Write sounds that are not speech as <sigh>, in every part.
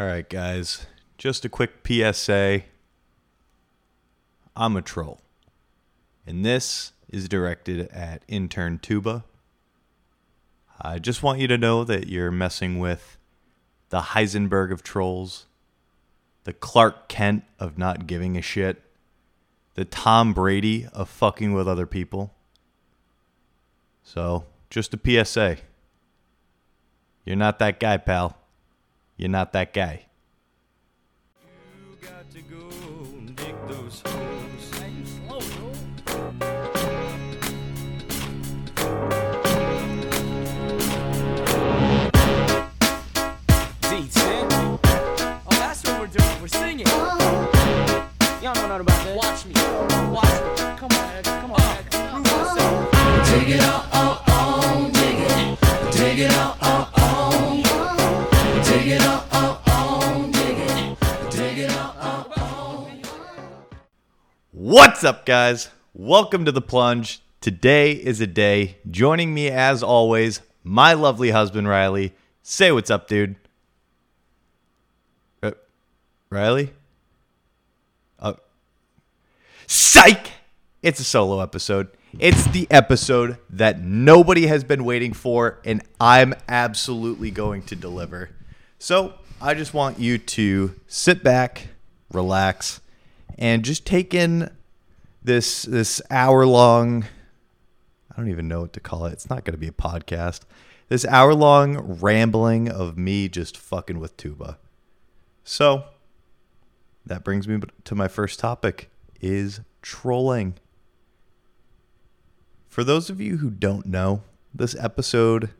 All right, guys. Just a quick PSA. I'm a troll. And this is directed at intern Tuba. I just want you to know that you're messing with the Heisenberg of trolls, the Clark Kent of not giving a shit, the Tom Brady of fucking with other people. So, just a PSA. You're not that guy, pal. You're not that guy. You got to go and dig those holes. D10. Oh, that's what we're doing. We're singing. Y'all know nothing about that. Watch me. Watch me. Come on, Ed. Come on, Ed. Prove yourself. What's up, guys? Welcome to the plunge. Today is a day. Joining me, as always, my lovely husband, Riley. Say what's up, dude. Uh, Riley? Uh, psych! It's a solo episode. It's the episode that nobody has been waiting for, and I'm absolutely going to deliver. So, I just want you to sit back, relax, and just take in this this hour long I don't even know what to call it. It's not going to be a podcast. This hour long rambling of me just fucking with tuba. So, that brings me to my first topic is trolling. For those of you who don't know, this episode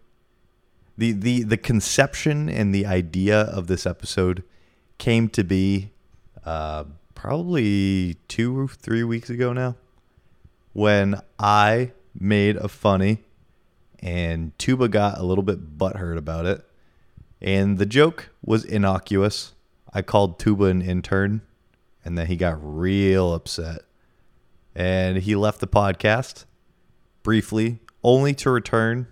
the the the conception and the idea of this episode came to be uh, probably two or three weeks ago now when I made a funny and Tuba got a little bit butthurt about it. And the joke was innocuous. I called Tuba an intern and then he got real upset. And he left the podcast briefly, only to return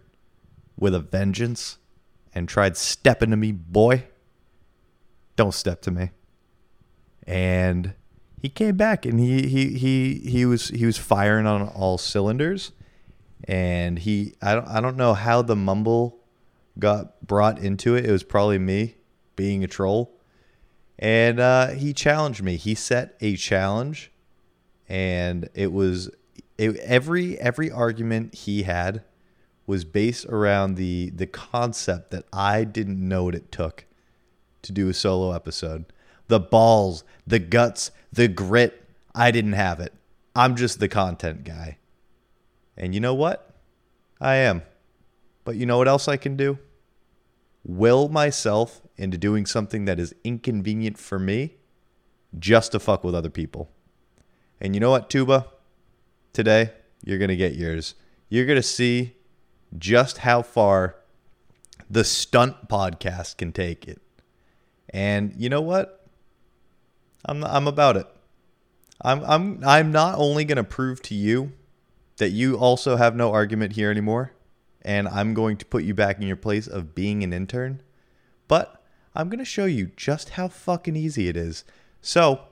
with a vengeance and tried stepping to me, boy. Don't step to me. And he came back and he he he he was he was firing on all cylinders. And he I don't I don't know how the mumble got brought into it. It was probably me being a troll. And uh, he challenged me. He set a challenge and it was it, every every argument he had was based around the the concept that I didn't know what it took to do a solo episode. The balls, the guts, the grit, I didn't have it. I'm just the content guy. And you know what? I am. But you know what else I can do? Will myself into doing something that is inconvenient for me just to fuck with other people. And you know what, Tuba? Today, you're going to get yours. You're going to see just how far the stunt podcast can take it. And you know what? I'm I'm about it. I'm I'm I'm not only going to prove to you that you also have no argument here anymore and I'm going to put you back in your place of being an intern, but I'm going to show you just how fucking easy it is. So,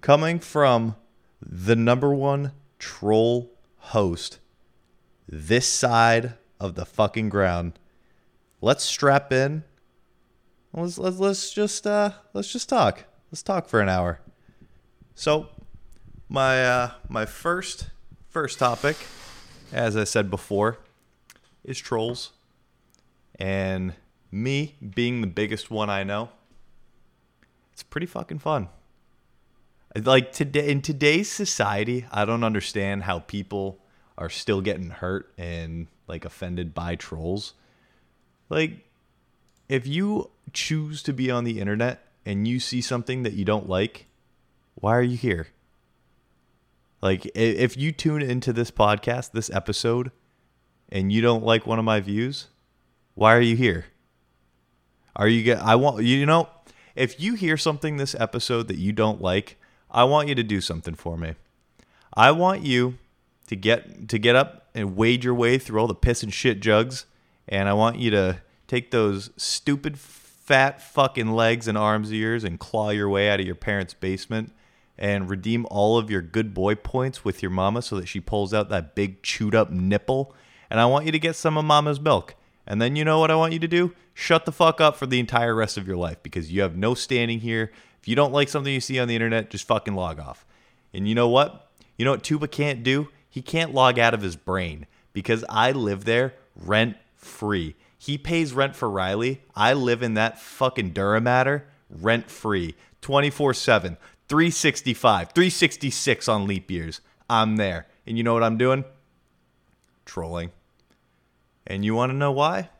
coming from the number 1 troll host this side of the fucking ground, let's strap in. Let's let's, let's just uh let's just talk. Let's talk for an hour. So, my uh, my first first topic, as I said before, is trolls, and me being the biggest one I know. It's pretty fucking fun. Like today in today's society, I don't understand how people are still getting hurt and like offended by trolls. Like if you choose to be on the internet and you see something that you don't like, why are you here? Like, if you tune into this podcast, this episode, and you don't like one of my views, why are you here? Are you get? I want you know, if you hear something this episode that you don't like, I want you to do something for me. I want you to get to get up and wade your way through all the piss and shit jugs, and I want you to take those stupid fat fucking legs and arms of yours and claw your way out of your parents' basement and redeem all of your good boy points with your mama so that she pulls out that big chewed up nipple. And I want you to get some of mama's milk. And then you know what I want you to do? Shut the fuck up for the entire rest of your life because you have no standing here. If you don't like something you see on the internet, just fucking log off. And you know what? You know what Tuba can't do? He can't log out of his brain because I live there rent free. He pays rent for Riley. I live in that fucking dura mater rent free 24 7, 365, 366 on leap years. I'm there. And you know what I'm doing? Trolling. And you want to know why?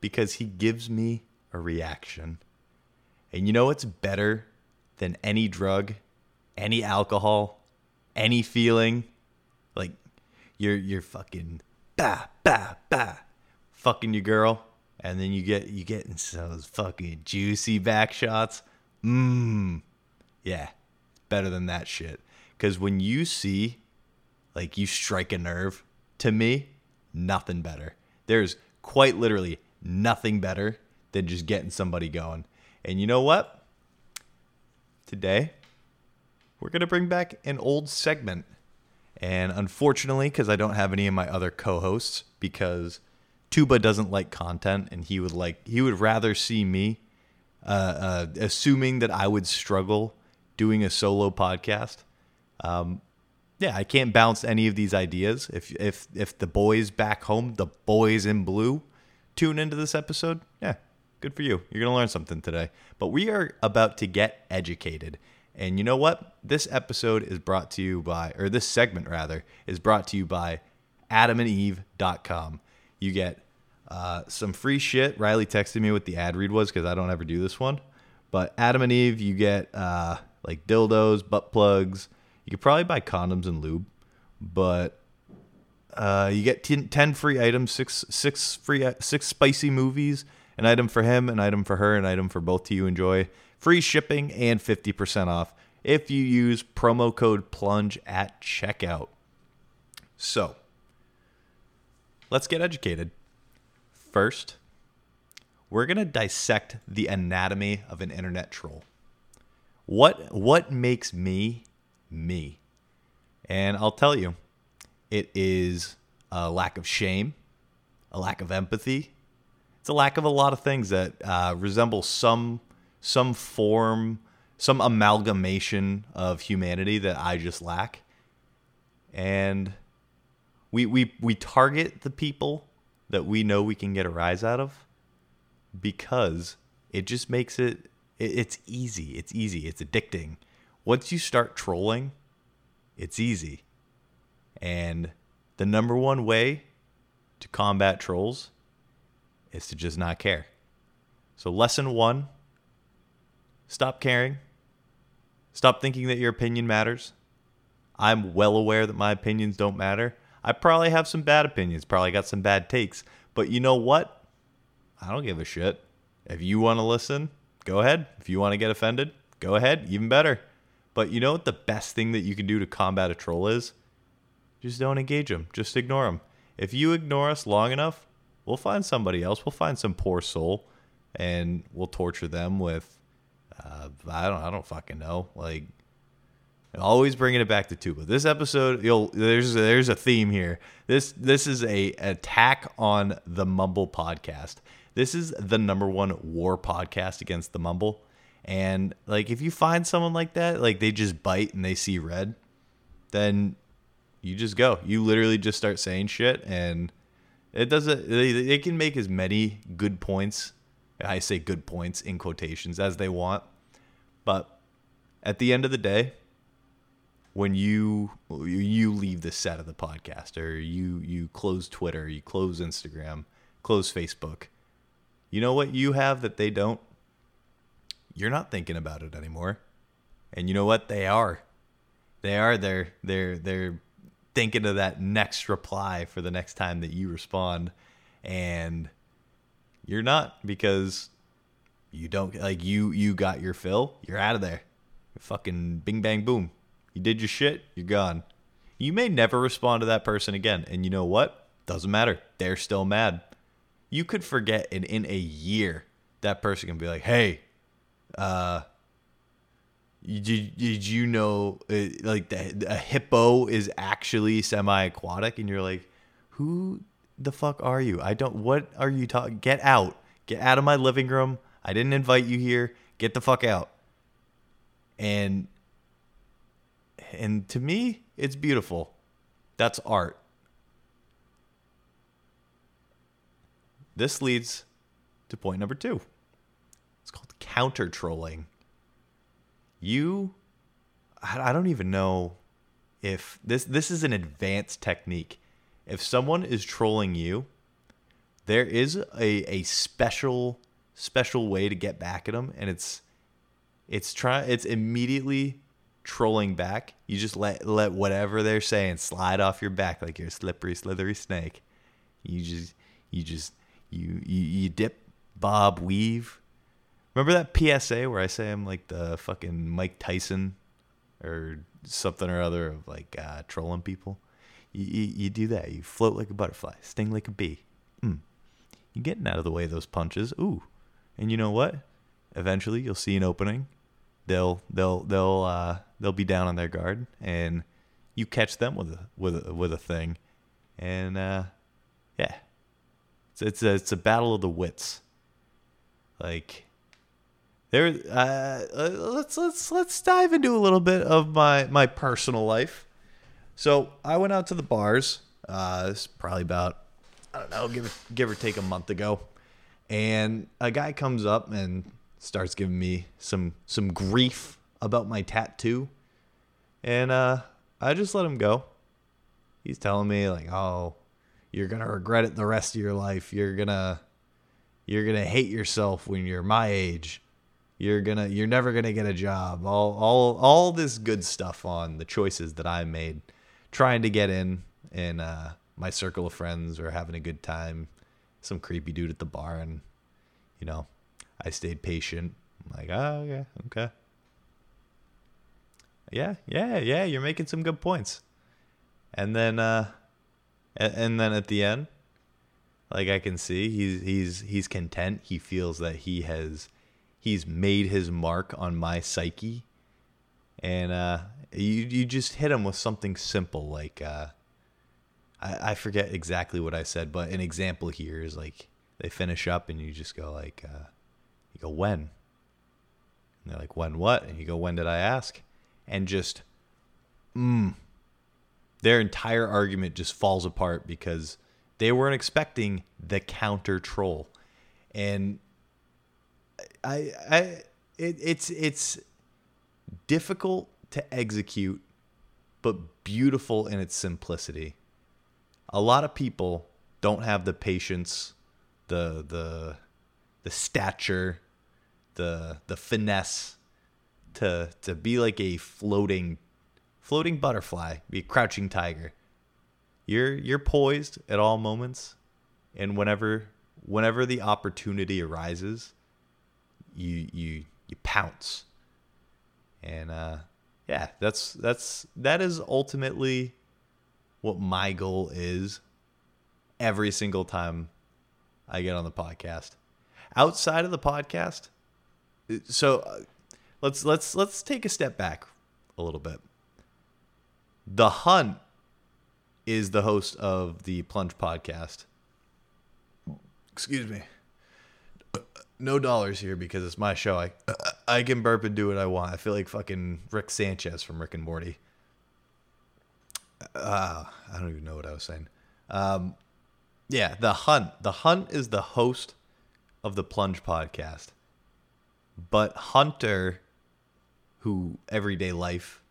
Because he gives me a reaction. And you know what's better than any drug, any alcohol, any feeling? Like you're you're fucking bah bah bah fucking your girl and then you get you get those fucking juicy back shots. Mmm. Yeah. Better than that shit. Cuz when you see like you strike a nerve, to me, nothing better. There's quite literally nothing better than just getting somebody going. And you know what? Today, we're going to bring back an old segment. And unfortunately, because I don't have any of my other co hosts, because Tuba doesn't like content and he would like, he would rather see me, uh, uh, assuming that I would struggle doing a solo podcast. Um, yeah, I can't bounce any of these ideas. If if if the boys back home, the boys in blue, tune into this episode, yeah, good for you. You're gonna learn something today. But we are about to get educated. And you know what? This episode is brought to you by, or this segment rather, is brought to you by adamandeve.com. You get uh, some free shit. Riley texted me what the ad read was because I don't ever do this one. But Adam and Eve, you get uh, like dildos, butt plugs. You could probably buy condoms and lube, but uh, you get 10, 10 free items, six six free six spicy movies, an item for him, an item for her, an item for both to you enjoy. Free shipping and 50% off if you use promo code plunge at checkout. So, let's get educated. First, we're going to dissect the anatomy of an internet troll. What what makes me me? And I'll tell you, it is a lack of shame, a lack of empathy. It's a lack of a lot of things that uh, resemble some some form, some amalgamation of humanity that I just lack. And we we we target the people that we know we can get a rise out of because it just makes it, it it's easy. It's easy. It's addicting. Once you start trolling, it's easy. And the number one way to combat trolls is to just not care. So, lesson one stop caring. Stop thinking that your opinion matters. I'm well aware that my opinions don't matter. I probably have some bad opinions, probably got some bad takes. But you know what? I don't give a shit. If you want to listen, go ahead. If you want to get offended, go ahead. Even better. But you know what the best thing that you can do to combat a troll is? Just don't engage them. Just ignore them. If you ignore us long enough, we'll find somebody else. We'll find some poor soul, and we'll torture them with, uh, I don't, I don't fucking know, like Always bringing it back to tuba. This episode, you'll there's there's a theme here. This this is a attack on the Mumble podcast. This is the number one war podcast against the Mumble. And like if you find someone like that, like they just bite and they see red, then you just go. You literally just start saying shit and it doesn't they, they can make as many good points. I say good points in quotations as they want. But at the end of the day, when you you leave the set of the podcast or you you close Twitter, you close Instagram, close Facebook. You know what you have that they don't? You're not thinking about it anymore. And you know what they are? They are they're they're they're thinking of that next reply for the next time that you respond and you're not because you don't like you you got your fill, you're out of there. Fucking bing bang boom. You did your shit, you're gone. You may never respond to that person again. And you know what? Doesn't matter. They're still mad. You could forget and in a year that person can be like, "Hey, uh, did, did you know uh, like the, a hippo is actually semi-aquatic?" And you're like, "Who the fuck are you? I don't. What are you talking? Get out! Get out of my living room! I didn't invite you here. Get the fuck out!" And and to me, it's beautiful. That's art. This leads to point number two. It's called counter trolling. You, I don't even know if this this is an advanced technique. If someone is trolling you, there is a a special special way to get back at them, and it's it's try it's immediately trolling back. You just let let whatever they're saying slide off your back like you're a slippery, slithery snake. You just you just you you, you dip, bob, weave. Remember that PSA where I say I'm like the fucking Mike Tyson or something or other of like uh, trolling people? You, you, you do that. You float like a butterfly, sting like a bee. Mm. You're getting out of the way of those punches. Ooh. And you know what? Eventually you'll see an opening. They'll they'll they'll uh, they'll be down on their guard and you catch them with a with a, with a thing. And uh, yeah. It's it's a, it's a battle of the wits. Like there uh, uh, let's let's let's dive into a little bit of my my personal life. So I went out to the bars. Uh, it's probably about I don't know, give give or take a month ago, and a guy comes up and starts giving me some some grief about my tattoo, and uh, I just let him go. He's telling me like, "Oh, you're gonna regret it the rest of your life. You're gonna you're gonna hate yourself when you're my age." you're gonna you're never gonna get a job all all all this good stuff on the choices that i made trying to get in and uh my circle of friends were having a good time some creepy dude at the bar and you know i stayed patient. I'm like oh yeah okay. Yeah yeah yeah you're making some good points. And then uh and then at the end like i can see he's he's he's content. He feels that he has he's made his mark on my psyche. And uh you you just hit him with something simple like uh I, I forget exactly what I said, but an example here is like they finish up and you just go like uh you go when? And they're like, When what? And you go, When did I ask? And just mm their entire argument just falls apart because they weren't expecting the counter troll. And I, I, it, it's it's difficult to execute, but beautiful in its simplicity. A lot of people don't have the patience, the the the stature, the the finesse to to be like a floating floating butterfly, be a crouching tiger. You're you're poised at all moments, and whenever whenever the opportunity arises, you you you pounce and uh yeah that's that's that is ultimately what my goal is every single time i get on the podcast outside of the podcast so uh, let's let's let's take a step back a little bit the hunt is the host of the plunge podcast excuse me no dollars here because it's my show. I I can burp and do what I want. I feel like fucking Rick Sanchez from Rick and Morty. Uh, I don't even know what I was saying. Um, yeah, the Hunt. The Hunt is the host of the Plunge podcast, but Hunter, who everyday life,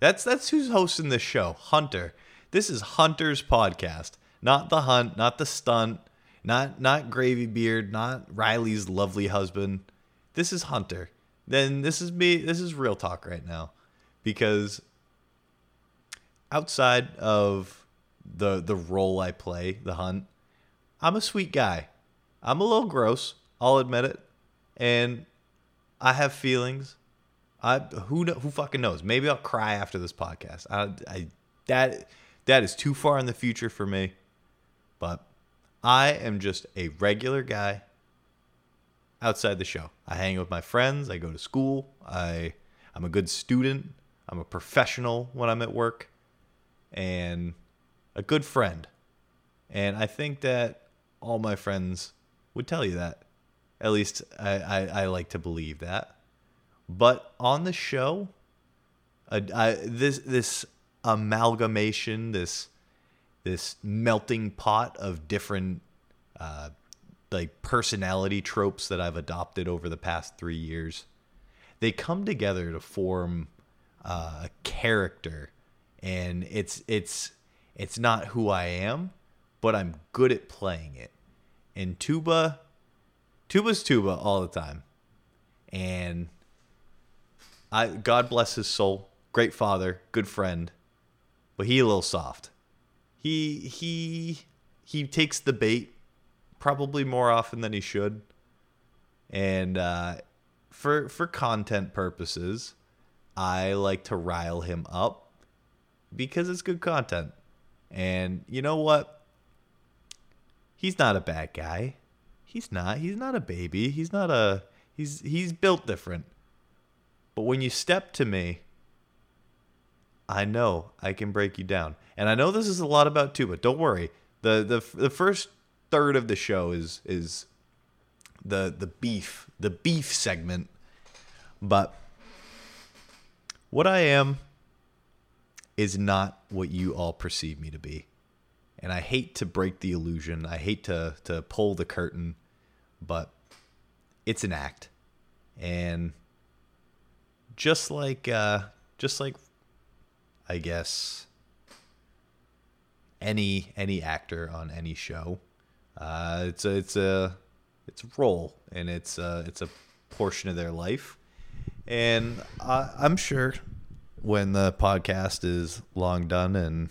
that's that's who's hosting this show. Hunter. This is Hunter's podcast, not the Hunt, not the Stunt, not not Gravy Beard, not Riley's lovely husband. This is Hunter. Then this is me. This is real talk right now, because outside of the the role I play, the hunt, I'm a sweet guy. I'm a little gross. I'll admit it, and I have feelings. I who who fucking knows? Maybe I'll cry after this podcast. I, I that that is too far in the future for me, but I am just a regular guy outside the show. I hang with my friends. I go to school. I I'm a good student. I'm a professional when I'm at work, and a good friend. And I think that all my friends would tell you that. At least I, I, I like to believe that. But on the show, uh, I, this this amalgamation, this this melting pot of different uh, like personality tropes that I've adopted over the past three years, they come together to form uh, a character, and it's it's it's not who I am, but I'm good at playing it. And tuba, tuba's tuba all the time, and I God bless his soul, great father, good friend, but he a little soft. He he he takes the bait probably more often than he should. And uh, for for content purposes, I like to rile him up because it's good content. And you know what? He's not a bad guy. He's not. He's not a baby. He's not a he's he's built different. But when you step to me, I know I can break you down. And I know this is a lot about tuba. Don't worry. The the the first third of the show is is the the beef, the beef segment. But what I am is not what you all perceive me to be. And I hate to break the illusion. I hate to to pull the curtain, but it's an act. And just like uh just like I guess any any actor on any show, uh it's a it's a it's a role and it's uh it's a portion of their life. And I, I'm sure when the podcast is long done and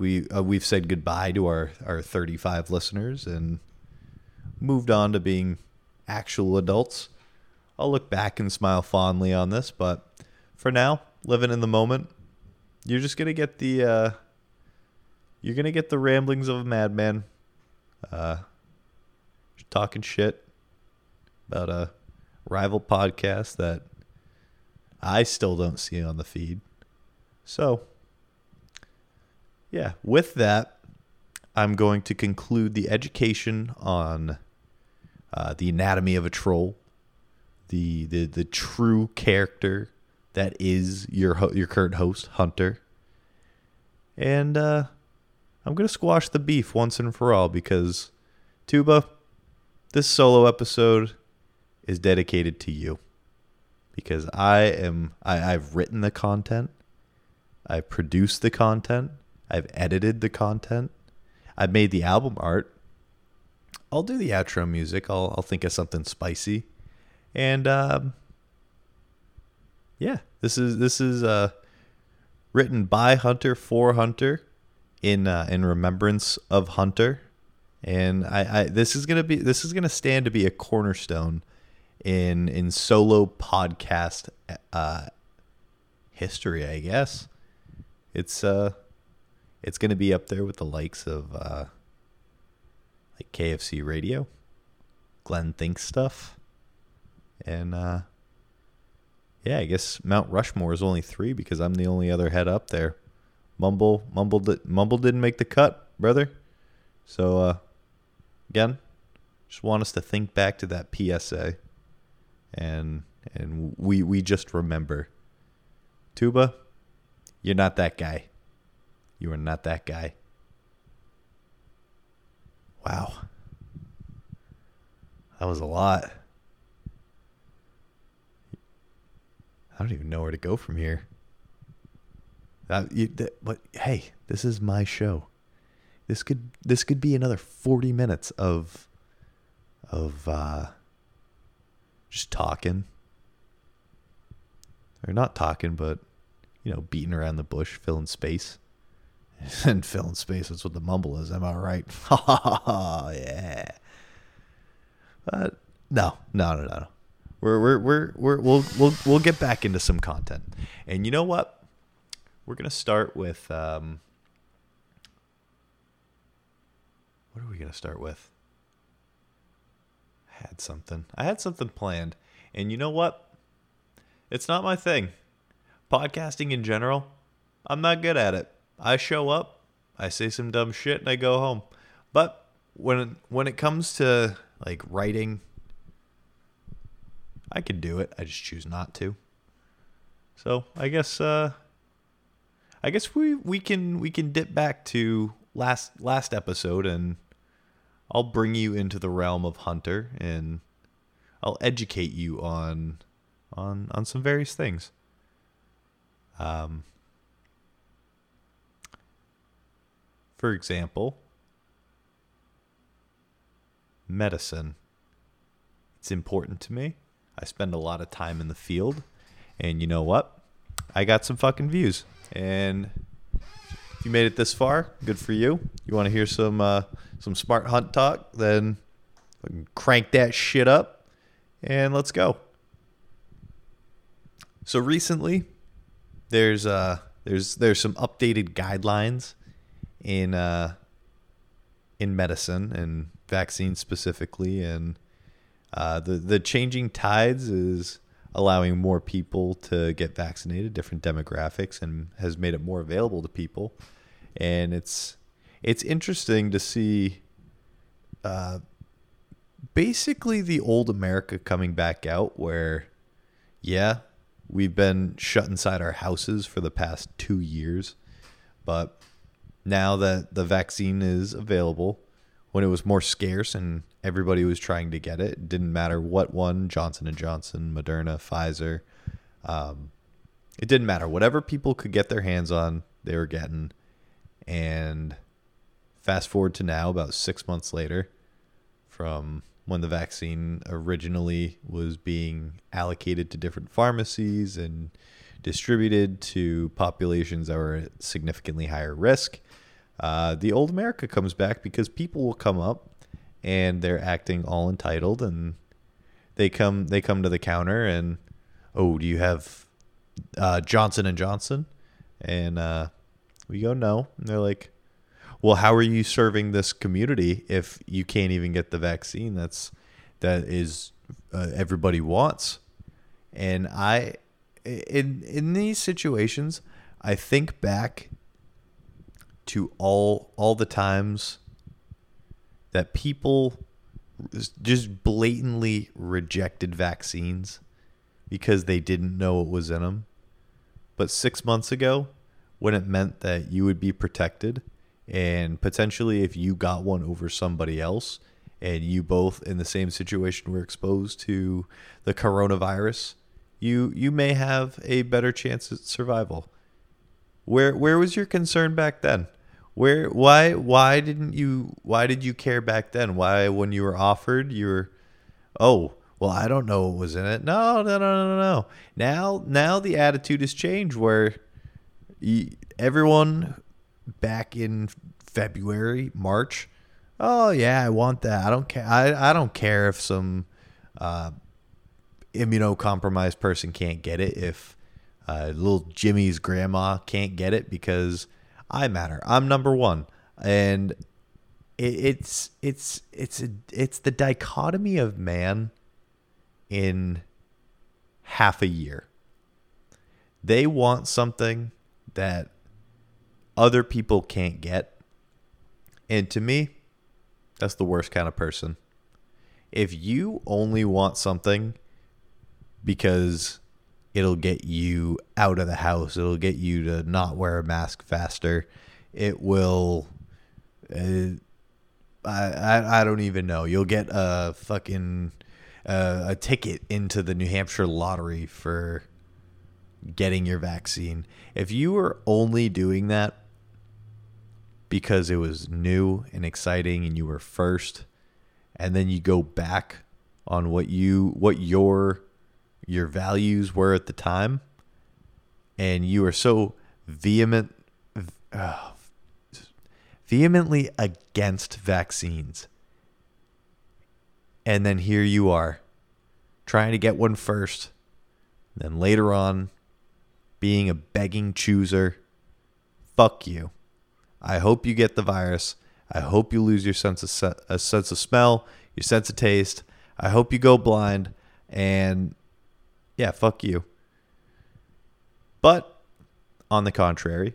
we uh, we've said goodbye to our our 35 listeners and moved on to being actual adults, I'll look back and smile fondly on this. But for now, living in the moment, you're just gonna get the uh, you're gonna get the ramblings of a madman, uh, talking shit about a rival podcast that I still don't see on the feed. So, yeah, with that, I'm going to conclude the education on uh, the anatomy of a troll, the the the true character that is your ho- your current host, Hunter, and uh, I'm gonna squash the beef once and for all because Tuba, this solo episode is dedicated to you. Because I am I, I've written the content, I've produced the content, I've edited the content, I've made the album art. I'll do the outro music. I'll I'll think of something spicy, and um, yeah, this is this is uh, written by Hunter for Hunter, in uh, in remembrance of Hunter, and I, I this is gonna be this is gonna stand to be a cornerstone in in solo podcast uh, history, I guess. It's uh it's gonna be up there with the likes of uh like KFC radio, Glenn Thinks stuff. And uh yeah, I guess Mount Rushmore is only three because I'm the only other head up there. Mumble Mumble Mumble didn't make the cut, brother. So uh again, just want us to think back to that PSA and and we we just remember tuba you're not that guy you are not that guy. Wow. That was a lot. I don't even know where to go from here. That, you, that, but hey this is my show. This could this could be another 40 minutes of of uh just talking. Or not talking, but you know, beating around the bush, filling space. <laughs> and filling space, that's what the mumble is, am I right? <laughs> yeah. But no, no, no, no. We're we're we're we're we'll we'll we'll get back into some content. And you know what? We're gonna start with um what are we gonna start with? I had something. I had something planned. And you know what? It's not my thing. Podcasting in general, I'm not good at it. I show up, I say some dumb shit, and I go home. But when when it comes to like writing, I can do it. I just choose not to. So I guess uh I guess we we can we can dip back to last last episode and I'll bring you into the realm of Hunter and I'll educate you on on on some various things. Um for example, medicine. It's important to me. I spend a lot of time in the field and you know what? I got some fucking views. And if you made it this far, good for you. You want to hear some uh, some smart hunt talk? Then crank that shit up and let's go. So recently, there's uh there's there's some updated guidelines in uh in medicine and vaccines specifically, and uh, the the changing tides is allowing more people to get vaccinated, different demographics, and has made it more available to people. And it's it's interesting to see uh, basically the old America coming back out, where yeah, we've been shut inside our houses for the past two years, but now that the vaccine is available, when it was more scarce and everybody was trying to get it. Didn't matter what one, Johnson and Johnson, Moderna, Pfizer. Um, it didn't matter. Whatever people could get their hands on, they were getting. And fast forward to now, about six months later, from when the vaccine originally was being allocated to different pharmacies and distributed to populations that were at significantly higher risk. Uh, the old America comes back because people will come up and they're acting all entitled and they come they come to the counter and oh do you have uh, Johnson and Johnson? And uh, we go no. And they're like well how are you serving this community if you can't even get the vaccine? That's that is uh, everybody wants. And I in in these situations I think back to all all the times that people just blatantly rejected vaccines because they didn't know what was in them. But 6 months ago, when it meant that you would be protected and potentially if you got one over somebody else and you both in the same situation were exposed to the coronavirus, you you may have a better chance at survival. Where where was your concern back then? Where why why didn't you why did you care back then? Why when you were offered you were oh well I don't know what was in it. No no no no no. Now now the attitude has changed where everyone back in February March oh yeah I want that I don't care I, I don't care if some uh, immunocompromised person can't get it if uh, little Jimmy's grandma can't get it because I matter. I'm number one, and it, it's it's it's it's the dichotomy of man in half a year. They want something that other people can't get, and to me, that's the worst kind of person. If you only want something because it'll get you out of the house. It'll get you to not wear a mask faster. It will. Uh, I, I I don't even know. You'll get a fucking uh, a ticket into the New Hampshire lottery for getting your vaccine. If you were only doing that because it was new and exciting and you were first, and then you go back on what you what your your values were at the time, and you are so vehement, uh, vehemently against vaccines, and then here you are, trying to get one first, then later on, being a begging chooser. Fuck you. I hope you get the virus. I hope you lose your sense of se- a sense of smell, your sense of taste. I hope you go blind and yeah, fuck you. But on the contrary,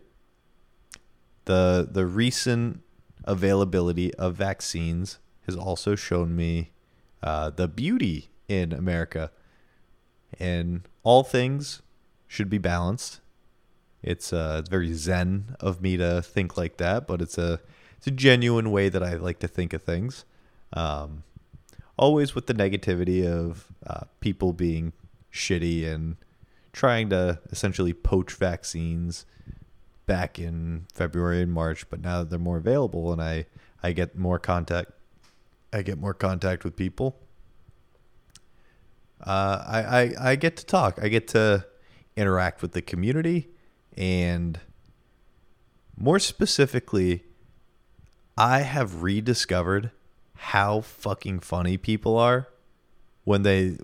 the the recent availability of vaccines has also shown me uh, the beauty in America, and all things should be balanced. It's uh, it's very zen of me to think like that, but it's a it's a genuine way that I like to think of things. Um, always with the negativity of uh, people being shitty and trying to essentially poach vaccines back in February and March, but now that they're more available and I I get more contact I get more contact with people. Uh, I, I I get to talk. I get to interact with the community and more specifically, I have rediscovered how fucking funny people are when they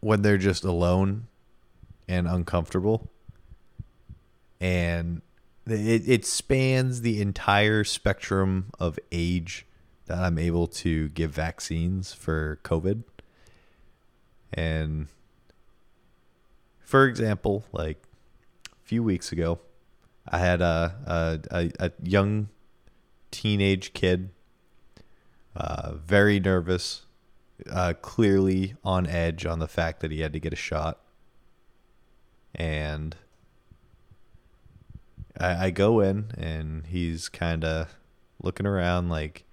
when they're just alone and uncomfortable. And it, it spans the entire spectrum of age that I'm able to give vaccines for COVID. And for example, like a few weeks ago, I had a a, a, a young teenage kid, uh, very nervous, uh, clearly on edge on the fact that he had to get a shot, and I, I go in and he's kind of looking around, like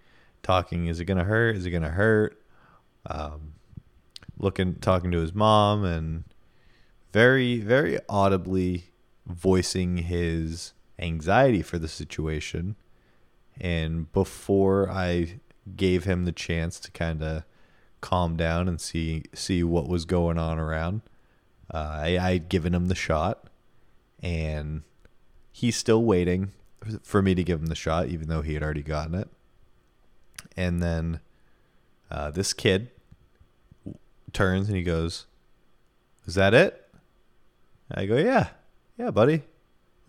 talking. Is it gonna hurt? Is it gonna hurt? Um, looking, talking to his mom, and very, very audibly voicing his anxiety for the situation. And before I gave him the chance to kind of calm down and see see what was going on around, uh, I I'd given him the shot, and he's still waiting for me to give him the shot, even though he had already gotten it. And then uh, this kid turns and he goes, "Is that it?" I go, "Yeah, yeah, buddy.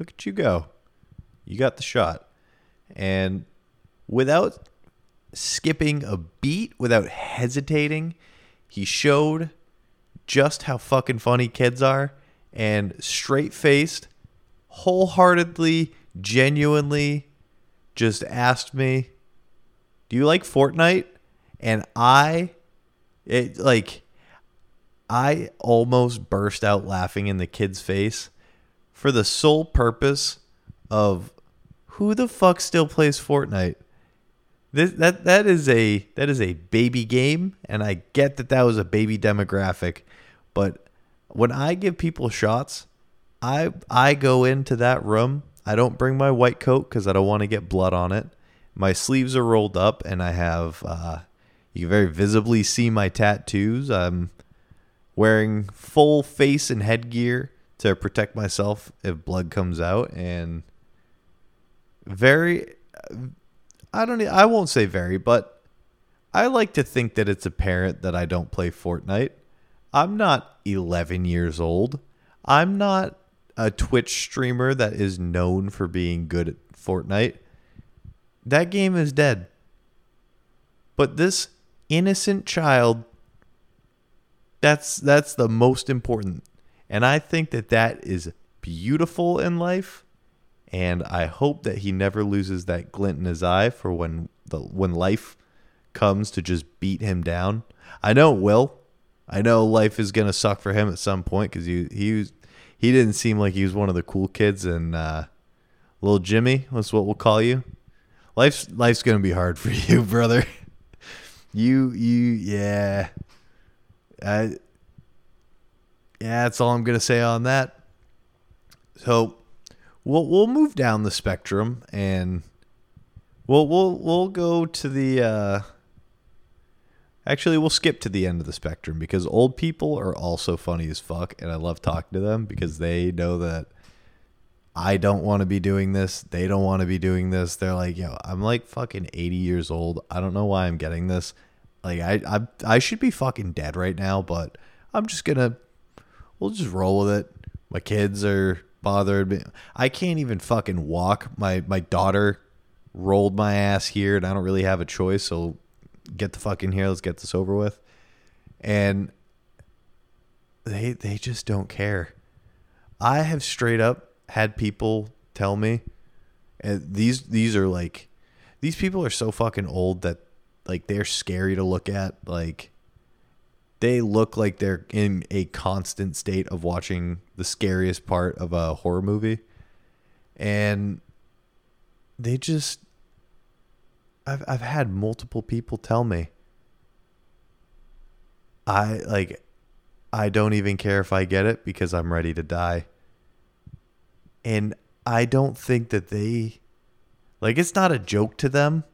Look at you go. You got the shot." And without skipping a beat, without hesitating, he showed just how fucking funny kids are and straight faced, wholeheartedly, genuinely just asked me, Do you like Fortnite? And I, it like, I almost burst out laughing in the kid's face for the sole purpose of who the fuck still plays Fortnite? This, that that is a that is a baby game, and I get that that was a baby demographic, but when I give people shots, I I go into that room. I don't bring my white coat because I don't want to get blood on it. My sleeves are rolled up, and I have uh, you can very visibly see my tattoos. I'm wearing full face and headgear to protect myself if blood comes out, and very I don't I won't say very, but I like to think that it's apparent that I don't play Fortnite. I'm not 11 years old. I'm not a Twitch streamer that is known for being good at Fortnite. That game is dead. But this innocent child that's that's the most important. And I think that that is beautiful in life and I hope that he never loses that glint in his eye for when the when life comes to just beat him down. I know it will. I know life is gonna suck for him at some point because he he was, he didn't seem like he was one of the cool kids and uh, little Jimmy was what we'll call you. Life's life's gonna be hard <laughs> for you, brother. You you yeah. I, yeah, that's all I'm gonna say on that. So we'll we'll move down the spectrum and we'll we'll we'll go to the uh actually we'll skip to the end of the spectrum because old people are also funny as fuck and I love talking to them because they know that I don't want to be doing this. They don't want to be doing this. They're like, yo, I'm like fucking 80 years old. I don't know why I'm getting this. Like I I I should be fucking dead right now, but I'm just gonna we'll just roll with it. My kids are bothered me. I can't even fucking walk. My my daughter rolled my ass here, and I don't really have a choice. So get the fuck in here. Let's get this over with. and they they just don't care. I have straight up had people tell me, and these these are like, these people are so fucking old that like they're scary to look at. Like, they look like they're in a constant state of watching the scariest part of a horror movie, and they just. I've I've had multiple people tell me. I like I don't even care if I get it because I'm ready to die. And I don't think that they like it's not a joke to them,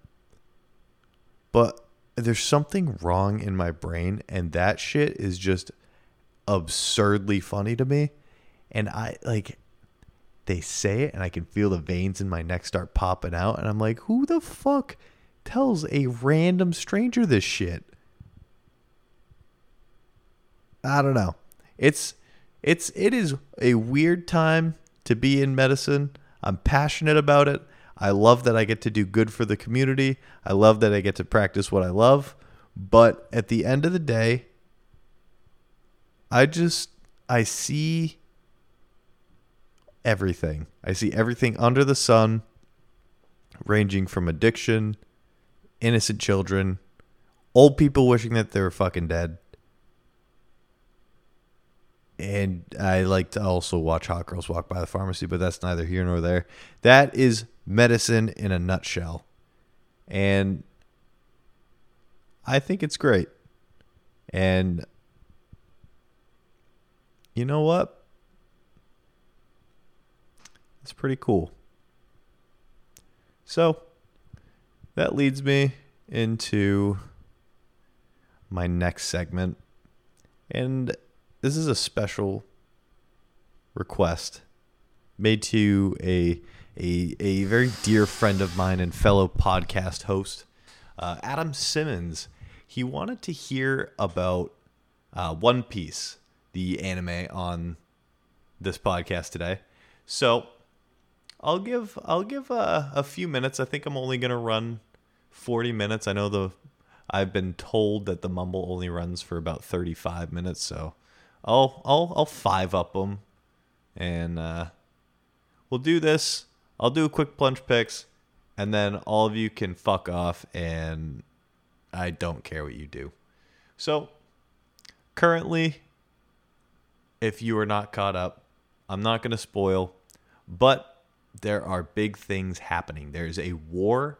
but there's something wrong in my brain and that shit is just absurdly funny to me. And I like they say it and I can feel the veins in my neck start popping out and I'm like, "Who the fuck tells a random stranger this shit?" I don't know. It's it's it is a weird time to be in medicine. I'm passionate about it. I love that I get to do good for the community. I love that I get to practice what I love. But at the end of the day, I just I see everything. I see everything under the sun ranging from addiction, innocent children, old people wishing that they were fucking dead, and I like to also watch Hot Girls Walk by the Pharmacy, but that's neither here nor there. That is medicine in a nutshell. And I think it's great. And you know what? It's pretty cool. So that leads me into my next segment. And this is a special request made to a a, a very dear friend of mine and fellow podcast host, uh, Adam Simmons. He wanted to hear about uh, One Piece, the anime, on this podcast today. So I'll give I'll give a, a few minutes. I think I'm only gonna run forty minutes. I know the I've been told that the mumble only runs for about thirty five minutes, so I'll I'll I'll five up them, and uh, we'll do this. I'll do a quick plunge picks, and then all of you can fuck off, and I don't care what you do. So currently, if you are not caught up, I'm not to spoil, but there are big things happening. There's a war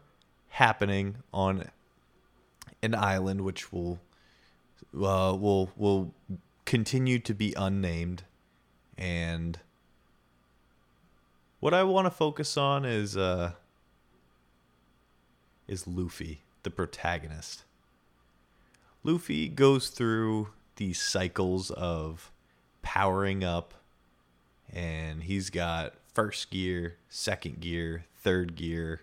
happening on an island, which will uh, will will continue to be unnamed and what I want to focus on is uh is Luffy, the protagonist. Luffy goes through these cycles of powering up and he's got first gear, second gear, third gear,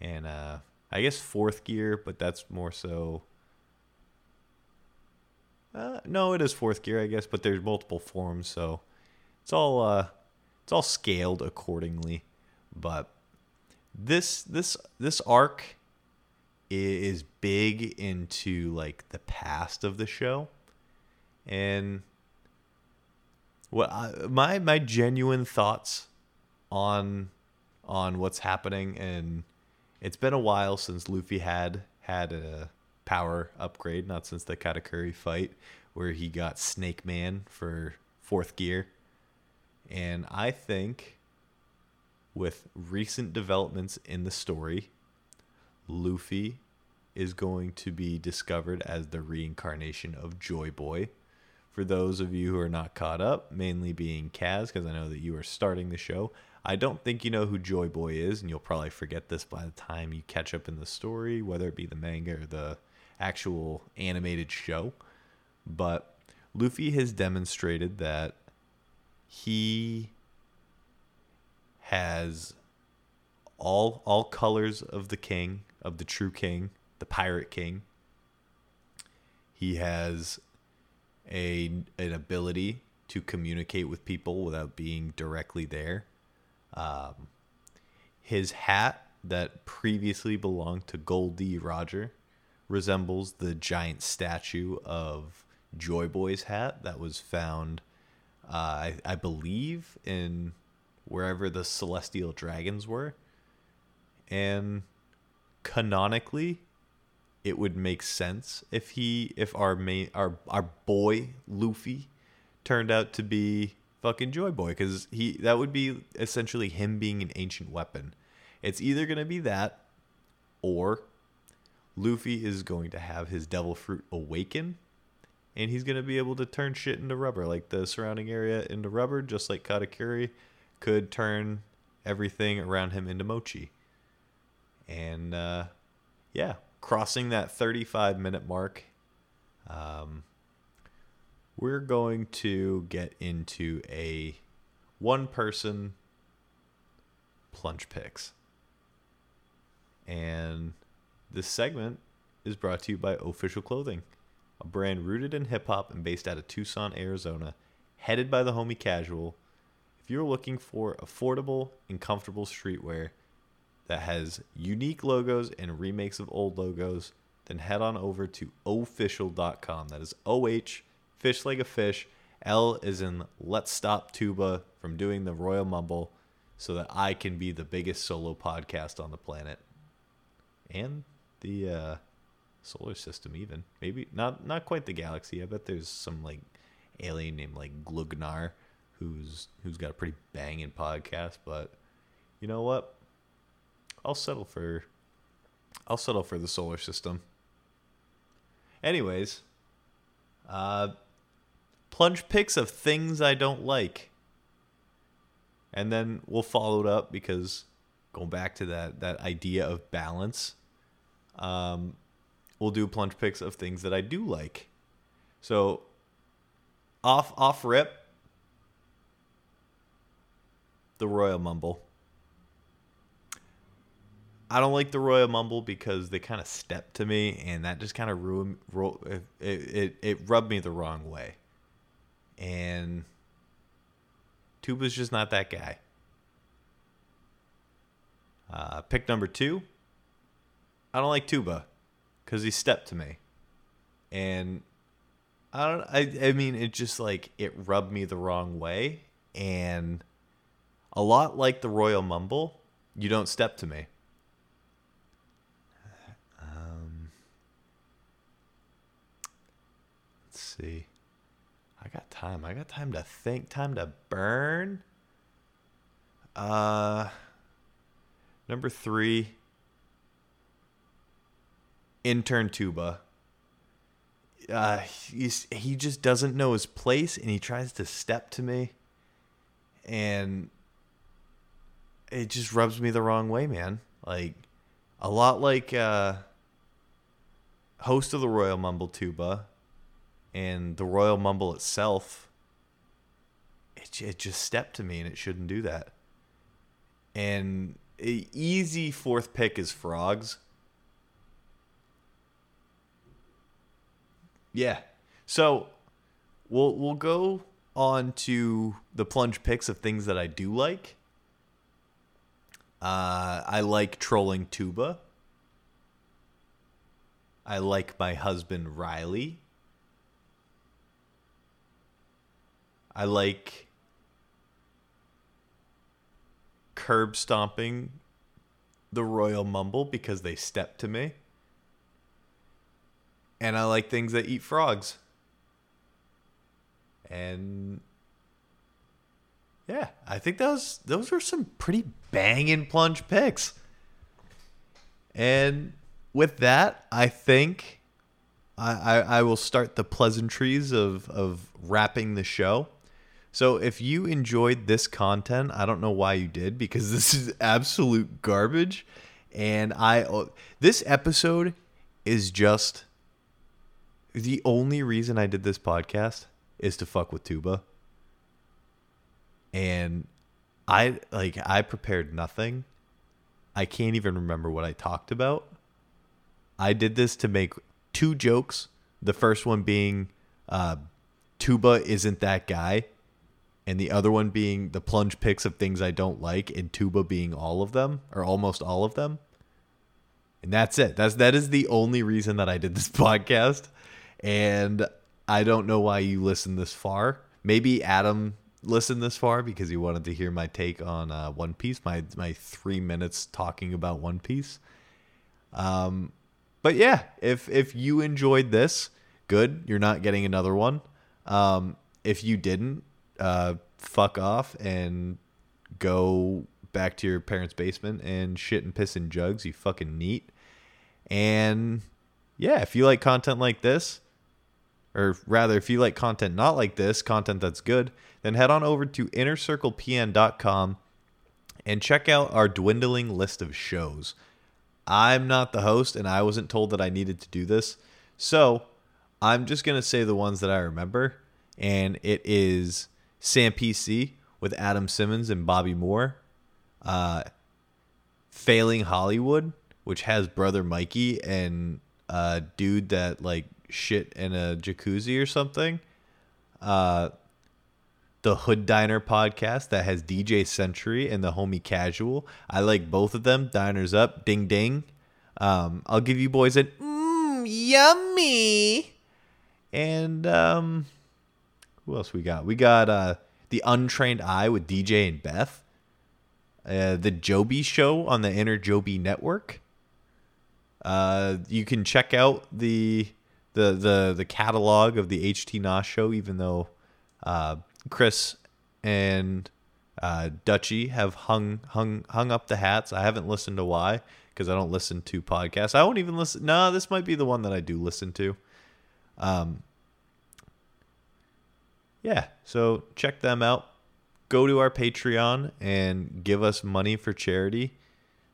and uh I guess fourth gear, but that's more so uh, no, it is fourth gear, I guess, but there's multiple forms, so it's all uh, it's all scaled accordingly. But this this this arc is big into like the past of the show, and what I, my my genuine thoughts on on what's happening, and it's been a while since Luffy had had a power upgrade, not since the Katakuri fight where he got Snake Man for fourth gear. And I think with recent developments in the story, Luffy is going to be discovered as the reincarnation of Joy Boy. For those of you who are not caught up, mainly being Kaz, because I know that you are starting the show, I don't think you know who Joy Boy is, and you'll probably forget this by the time you catch up in the story, whether it be the manga or the actual animated show. But Luffy has demonstrated that he has all all colors of the king, of the true king, the pirate king. He has a an ability to communicate with people without being directly there. Um, his hat that previously belonged to Gol D. Roger resembles the giant statue of Joy Boy's hat that was found, uh, I, I believe, in wherever the celestial dragons were. And canonically, it would make sense if he, if our main, our our boy Luffy, turned out to be fucking Joy Boy, because he that would be essentially him being an ancient weapon. It's either gonna be that, or Luffy is going to have his devil fruit awaken and he's to be able to turn shit into rubber like the surrounding area into rubber just like Katakuri could turn everything around him into mochi. And uh, yeah, crossing that 35 minute mark um, we're going to get into a one person plunge picks. And this segment is brought to you by Ohfishl Clothing, a brand rooted in hip hop and based out of Tucson, Arizona, headed by the homie Casual. If you're looking for affordable and comfortable streetwear that has unique logos and remakes of old logos, then head on over to ohfishl.com. That is O H, fish like a fish. L is in Let's Stop Tuba from doing the Royal Mumble so that I can be the biggest solo podcast on the planet. And the uh, solar system even. Maybe not not quite the galaxy. I bet there's some like alien named like glugnar who's who's got a pretty banging podcast but you know what? I'll settle for i'll settle for the solar system. Anyways uh plunge picks of things i don't like and then we'll follow it up because going back to that that idea of balance um, we'll do plunge picks of things that I do like. So off off rip, the Royal Mumble. I don't like the Royal Mumble because they kind of step to me, and that just kind of ruined. It, it it rubbed me the wrong way, and Tuba's just not that guy. Uh, pick number two. I don't like Tuba because he stepped to me, and I don't. I I mean, it just like it rubbed me the wrong way, and a lot like the Royal Mumble, you don't step to me. <sighs> Um, let's see. Got time. I got time to think. Time to burn. Uh, number three intern tuba uh he's, he just doesn't know his place and he tries to step to me and it just rubs me the wrong way man like a lot like uh host of the royal mumble tuba and the royal mumble itself it, it just stepped to me and it shouldn't do that and easy fourth pick is frogs Yeah. So we'll we'll go on to the plunge picks of things that I do like. Uh, I like trolling tuba. I like my husband Riley. I like curb stomping the Royal Mumble because they step to me and I like things that eat frogs. And yeah, I think those those were some pretty banging plunge picks. And with that, I think I, I, I will start the pleasantries of, of wrapping the show. So if you enjoyed this content, I don't know why you did because <laughs> this is absolute garbage. And I this episode is just the only reason I did this podcast is to fuck with Tuba. And I like I prepared nothing. I can't even remember what I talked about. I did this to make two jokes. The first one being uh, Tuba isn't that guy, and the other one being the plunge picks of things I don't like, and Tuba being all of them or almost all of them. And that's it. That's that is the only reason that I did this <laughs> podcast. And I don't know why you listened this far. Maybe Adam listened this far because he wanted to hear my take on uh, One Piece, my my three minutes talking about One Piece. Um, but yeah, if if you enjoyed this, good. You're not getting another one. Um, if you didn't, uh, fuck off and go back to your parents' basement and shit and piss in jugs. You fucking neat. And yeah, if you like content like this, or rather, if you like content not like this, content that's good, then head on over to innercirclepn.com and check out our dwindling list of shows. I'm not the host, and I wasn't told that I needed to do this. So I'm just going to say the ones that I remember. And it is Sam PC with Adam Simmons and Bobby Moore. Uh, Failing Hollywood, which has Brother Mikey and a dude that like shit in a jacuzzi or something. Uh, the Hood Diner podcast that has DJ Century and the Homie Casual. I like both of them. Diners up, ding ding. Um, I'll give you boys an mmm, yummy. And um, who else we got? We got uh, the Untrained Eye with DJ and Beth. Uh, the Joby Show on the Inner Joby Network. Uh, you can check out the the the the catalog of the HT Nas show, even though uh, Chris and uh, Dutchy have hung hung hung up the hats. I haven't listened to why because I don't listen to podcasts. I won't even listen. No, this might be the one that I do listen to. Um, yeah, so check them out. Go to our Patreon and give us money for charity.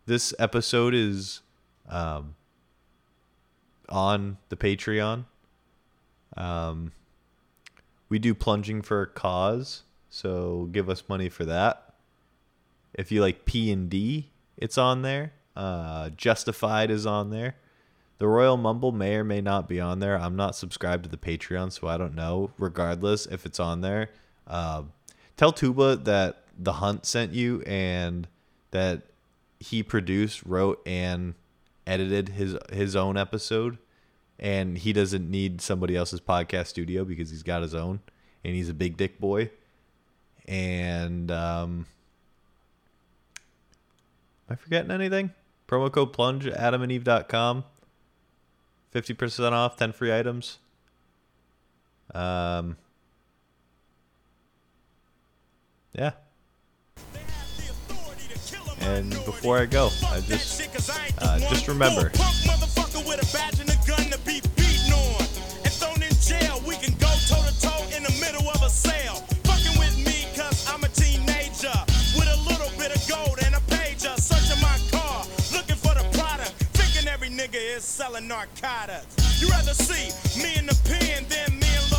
This episode is um, on the Patreon. Um, we do plunging for a cause, so give us money for that. If you like P and D, it's on there. Uh, Justified is on there. The Royal Mumble may or may not be on there. I'm not subscribed to the Patreon, so I don't know. Regardless, if it's on there, uh, tell Tuba that the Hunt sent you and that he produced, wrote, and edited his his own episode, and he doesn't need somebody else's podcast studio because he's got his own, and he's a big dick boy. And um, am I forgetting anything? Promo code plunge at adamandeve.com. 50% off, 10 free items. Um, yeah. And before I go, I just uh, just remember. selling narcotics. You rather see me in the pen than me in.